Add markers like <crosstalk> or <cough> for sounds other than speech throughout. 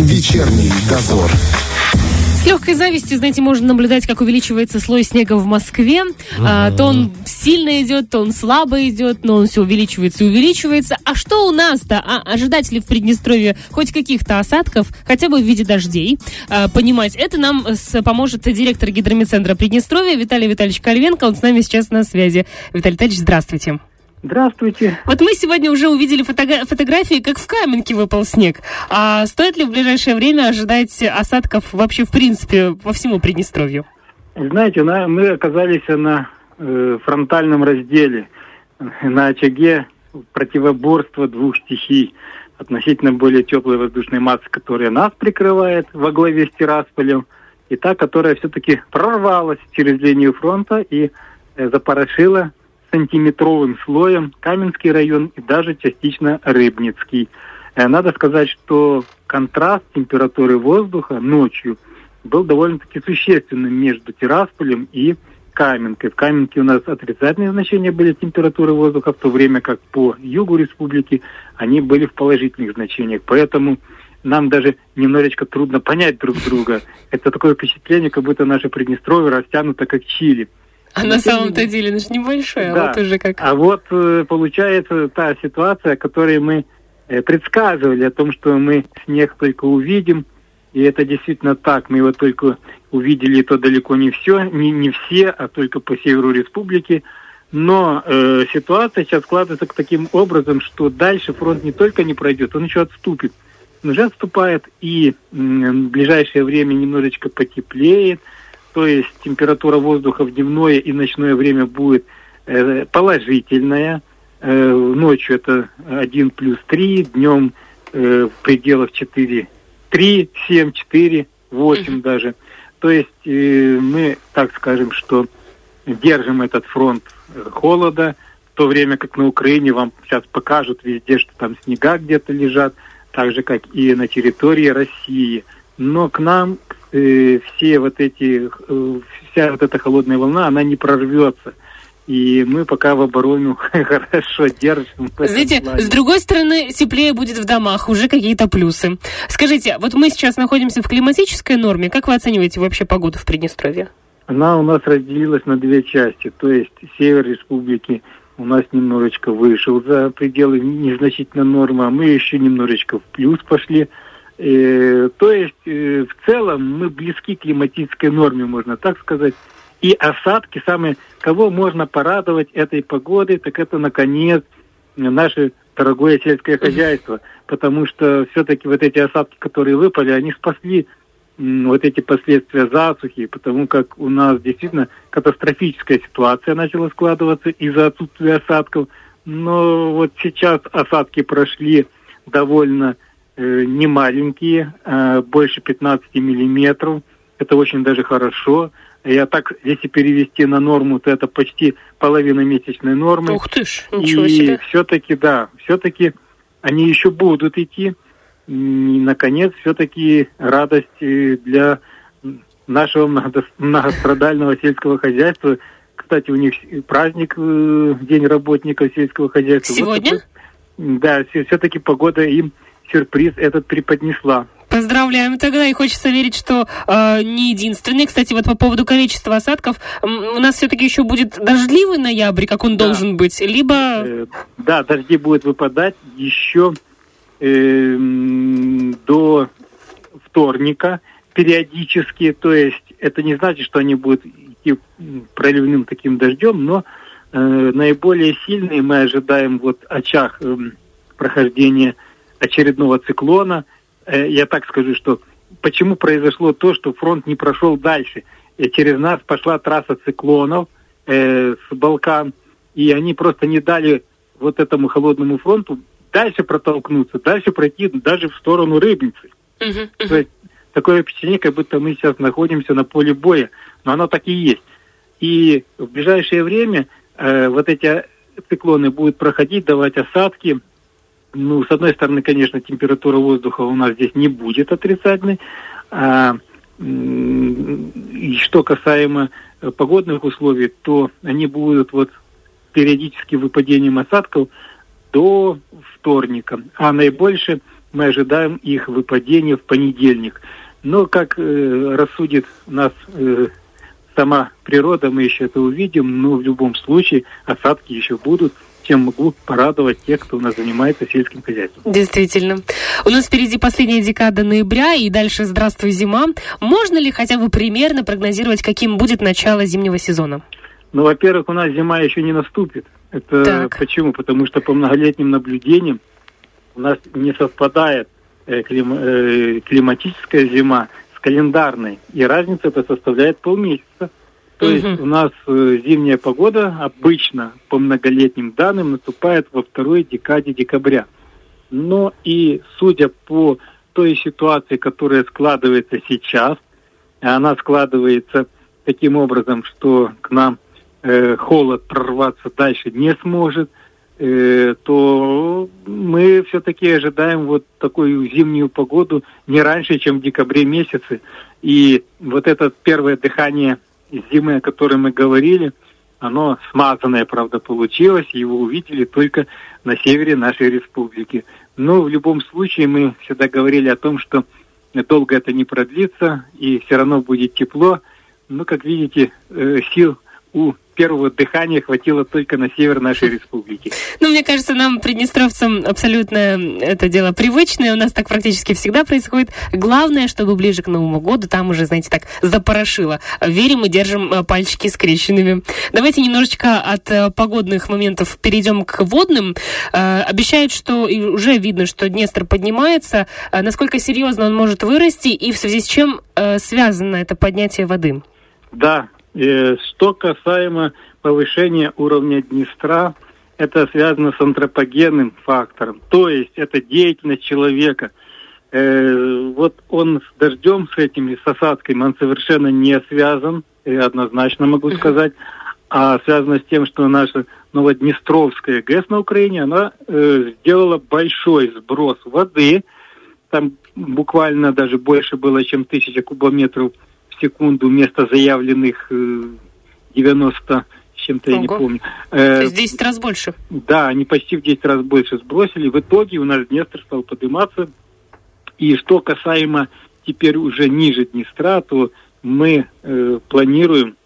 Вечерний дозор. С легкой завистью, знаете, можно наблюдать, как увеличивается слой снега в Москве. А, то он сильно идет, то он слабо идет, но он все увеличивается и увеличивается. А что у нас-то? А, ожидать ли в Приднестровье хоть каких-то осадков, хотя бы в виде дождей? А, понимать, это нам с, поможет директор гидромедцентра Приднестровья Виталий Витальевич Кальвенко. Он с нами сейчас на связи. Виталий Витальевич, здравствуйте. Здравствуйте. Вот мы сегодня уже увидели фото- фотографии, как в Каменке выпал снег. А стоит ли в ближайшее время ожидать осадков вообще, в принципе, по всему Приднестровью? Знаете, на, мы оказались на э, фронтальном разделе, на очаге противоборства двух стихий. Относительно более теплой воздушной массы, которая нас прикрывает во главе с Тирасполем, и та, которая все-таки прорвалась через линию фронта и э, запорошила сантиметровым слоем Каменский район и даже частично Рыбницкий. Э, надо сказать, что контраст температуры воздуха ночью был довольно-таки существенным между Тирасполем и Каменкой. В Каменке у нас отрицательные значения были температуры воздуха, в то время как по югу республики они были в положительных значениях. Поэтому нам даже немножечко трудно понять друг друга. Это такое впечатление, как будто наше Приднестровье растянуто как Чили. А на самом-то деле, ну небольшое, да. а вот уже как. А вот э, получается та ситуация, которой мы э, предсказывали о том, что мы снег только увидим, и это действительно так. Мы его только увидели, то далеко не все, не, не все, а только по северу республики. Но э, ситуация сейчас складывается к таким образом, что дальше фронт не только не пройдет, он еще отступит. Он уже отступает, и э, в ближайшее время немножечко потеплеет – то есть температура воздуха в дневное и ночное время будет э, положительная. Э, ночью это 1 плюс 3, днем э, в пределах 4, 3, 7, 4, 8 даже. То есть э, мы, так скажем, что держим этот фронт холода, в то время как на Украине вам сейчас покажут везде, что там снега где-то лежат, так же, как и на территории России. Но к нам, э, все вот эти, э, вся вот эта холодная волна, она не прорвется. И мы пока в оборону <laughs> хорошо держим. Знаете, с другой стороны, теплее будет в домах, уже какие-то плюсы. Скажите, вот мы сейчас находимся в климатической норме. Как вы оцениваете вообще погоду в Приднестровье? Она у нас разделилась на две части. То есть север республики у нас немножечко вышел за пределы незначительно нормы, а мы еще немножечко в плюс пошли. Э, то есть э, в целом мы близки к климатической норме, можно так сказать. И осадки, самые, кого можно порадовать этой погодой, так это, наконец, наше дорогое сельское хозяйство. Потому что все-таки вот эти осадки, которые выпали, они спасли вот эти последствия засухи, потому как у нас действительно катастрофическая ситуация начала складываться из-за отсутствия осадков. Но вот сейчас осадки прошли довольно Э, не маленькие, а больше 15 миллиметров. Это очень даже хорошо. Я так, если перевести на норму, то это почти половина месячной нормы. Ух ты ж, ничего И себе. все-таки, да, все-таки они еще будут идти. И, наконец, все-таки радость для нашего многострадального сельского хозяйства. Кстати, у них праздник, э, День работников сельского хозяйства. Сегодня? Вот да, все-таки погода им сюрприз этот преподнесла. Поздравляем тогда, и хочется верить, что э, не единственный. Кстати, вот по поводу количества осадков, у нас все-таки еще будет дождливый ноябрь, как он да. должен быть, либо... Э, да, дожди будут выпадать еще э, до вторника периодически, то есть это не значит, что они будут идти проливным таким дождем, но э, наиболее сильные мы ожидаем вот очаг э, прохождения очередного циклона. Э, я так скажу, что почему произошло то, что фронт не прошел дальше. И через нас пошла трасса циклонов э, с Балкан, и они просто не дали вот этому холодному фронту дальше протолкнуться, дальше пройти даже в сторону Рыбницы. Uh-huh, uh-huh. То есть такое впечатление, как будто мы сейчас находимся на поле боя, но оно так и есть. И в ближайшее время э, вот эти циклоны будут проходить, давать осадки, ну, с одной стороны, конечно, температура воздуха у нас здесь не будет отрицательной. А, и что касаемо э, погодных условий, то они будут вот периодически выпадением осадков до вторника. А наибольше мы ожидаем их выпадения в понедельник. Но как э, рассудит нас э, сама природа, мы еще это увидим, но в любом случае осадки еще будут чем могу порадовать тех, кто у нас занимается сельским хозяйством. Действительно. У нас впереди последняя декада ноября и дальше «Здравствуй, зима». Можно ли хотя бы примерно прогнозировать, каким будет начало зимнего сезона? Ну, во-первых, у нас зима еще не наступит. Это так. почему? Потому что по многолетним наблюдениям у нас не совпадает э, клим, э, климатическая зима с календарной. И разница это составляет полмесяца. То угу. есть у нас э, зимняя погода обычно по многолетним данным наступает во второй декаде декабря. Но и судя по той ситуации, которая складывается сейчас, она складывается таким образом, что к нам э, холод прорваться дальше не сможет, э, то мы все-таки ожидаем вот такую зимнюю погоду не раньше, чем в декабре месяце. И вот это первое дыхание зимы, о которой мы говорили, оно смазанное, правда, получилось, его увидели только на севере нашей республики. Но в любом случае мы всегда говорили о том, что долго это не продлится, и все равно будет тепло. Но, как видите, э, сил у первого дыхания хватило только на север нашей <laughs> республики. Ну, мне кажется, нам, приднестровцам, абсолютно это дело привычное. У нас так практически всегда происходит. Главное, чтобы ближе к Новому году там уже, знаете, так запорошило. Верим и держим э, пальчики скрещенными. Давайте немножечко от э, погодных моментов перейдем к водным. Э, обещают, что и уже видно, что Днестр поднимается. Насколько серьезно он может вырасти и в связи с чем связано это поднятие воды? Да, что касаемо повышения уровня Днестра, это связано с антропогенным фактором, то есть это деятельность человека. Э, вот он с дождем, с этими, с осадками, он совершенно не связан, однозначно могу сказать, а связано с тем, что наша Новоднестровская ГЭС на Украине, она э, сделала большой сброс воды, там буквально даже больше было, чем тысяча кубометров секунду вместо заявленных 90 э, с чем-то, я не помню. Э, То есть 10 раз больше? Да, они почти в 10 раз больше сбросили. В итоге у нас Днестр стал подниматься. И что касаемо теперь уже ниже Днестра, то мы э, планируем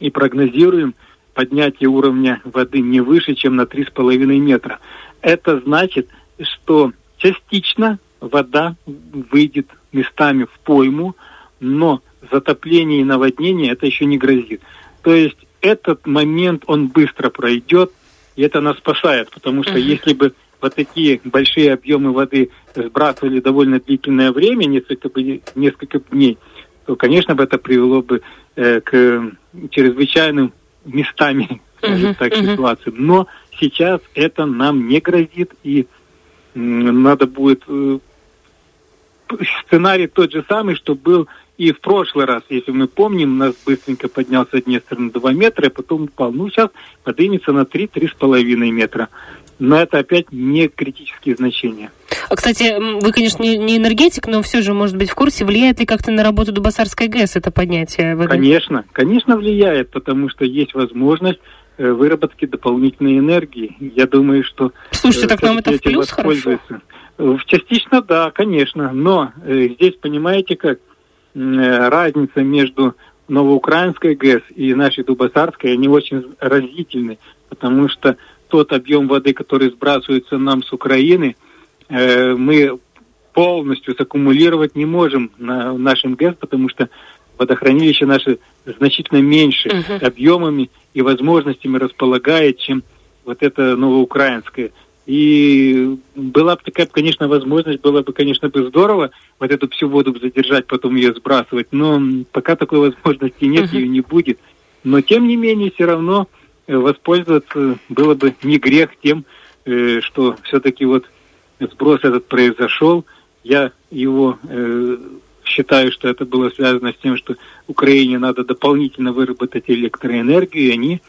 и прогнозируем поднятие уровня воды не выше, чем на 3,5 метра. Это значит, что частично вода выйдет местами в пойму, но затопление и наводнение это еще не грозит. То есть этот момент, он быстро пройдет, и это нас спасает, потому что uh-huh. если бы вот такие большие объемы воды сбрасывали довольно длительное время, несколько, несколько дней, то, конечно, бы это привело бы э, к чрезвычайным местами, uh-huh. так, uh-huh. ситуациям. Но сейчас это нам не грозит, и э, надо будет... Э, сценарий тот же самый, что был и в прошлый раз, если мы помним, у нас быстренько поднялся Днестр на 2 метра, и потом упал. Ну, сейчас поднимется на 3-3,5 метра. Но это опять не критические значения. А, кстати, вы, конечно, не энергетик, но все же, может быть, в курсе, влияет ли как-то на работу Дубасарской ГЭС это поднятие воды? Конечно, конечно влияет, потому что есть возможность э, выработки дополнительной энергии. Я думаю, что... Слушайте, так нам это в плюс хорошо? Частично да, конечно, но э, здесь, понимаете как, Э, разница между новоукраинской ГЭС и нашей Дубасарской, они очень разительны, потому что тот объем воды, который сбрасывается нам с Украины, э, мы полностью саккумулировать не можем на нашем ГЭС, потому что водохранилище наше значительно меньше uh-huh. объемами и возможностями располагает, чем вот это новоукраинское. И была бы такая, конечно, возможность, было бы, конечно, бы здорово вот эту всю воду задержать, потом ее сбрасывать, но пока такой возможности нет, uh-huh. ее не будет. Но, тем не менее, все равно э, воспользоваться было бы не грех тем, э, что все-таки вот сброс этот произошел. Я его э, считаю, что это было связано с тем, что Украине надо дополнительно выработать электроэнергию, и они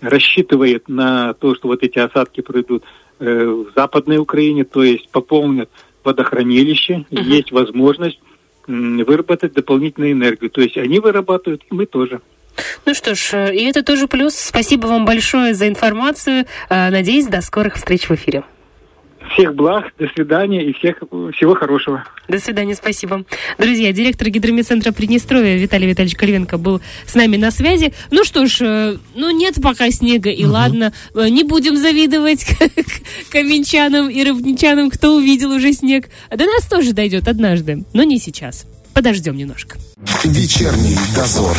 рассчитывают на то, что вот эти осадки пройдут в Западной Украине, то есть пополнят водохранилище, uh-huh. есть возможность выработать дополнительную энергию. То есть они вырабатывают, и мы тоже. Ну что ж, э, и это тоже плюс. Спасибо вам большое за информацию. Э, надеюсь, до скорых встреч в эфире. Всех благ, до свидания и всех, всего хорошего. До свидания, спасибо. Друзья, директор гидромедцентра Приднестровья Виталий Витальевич Кольвенко был с нами на связи. Ну что ж, э, ну нет пока снега, и угу. ладно. Э, не будем завидовать <laughs> каменчанам и ровничанам, кто увидел уже снег. До нас тоже дойдет однажды, но не сейчас. Подождем немножко. Вечерний дозор.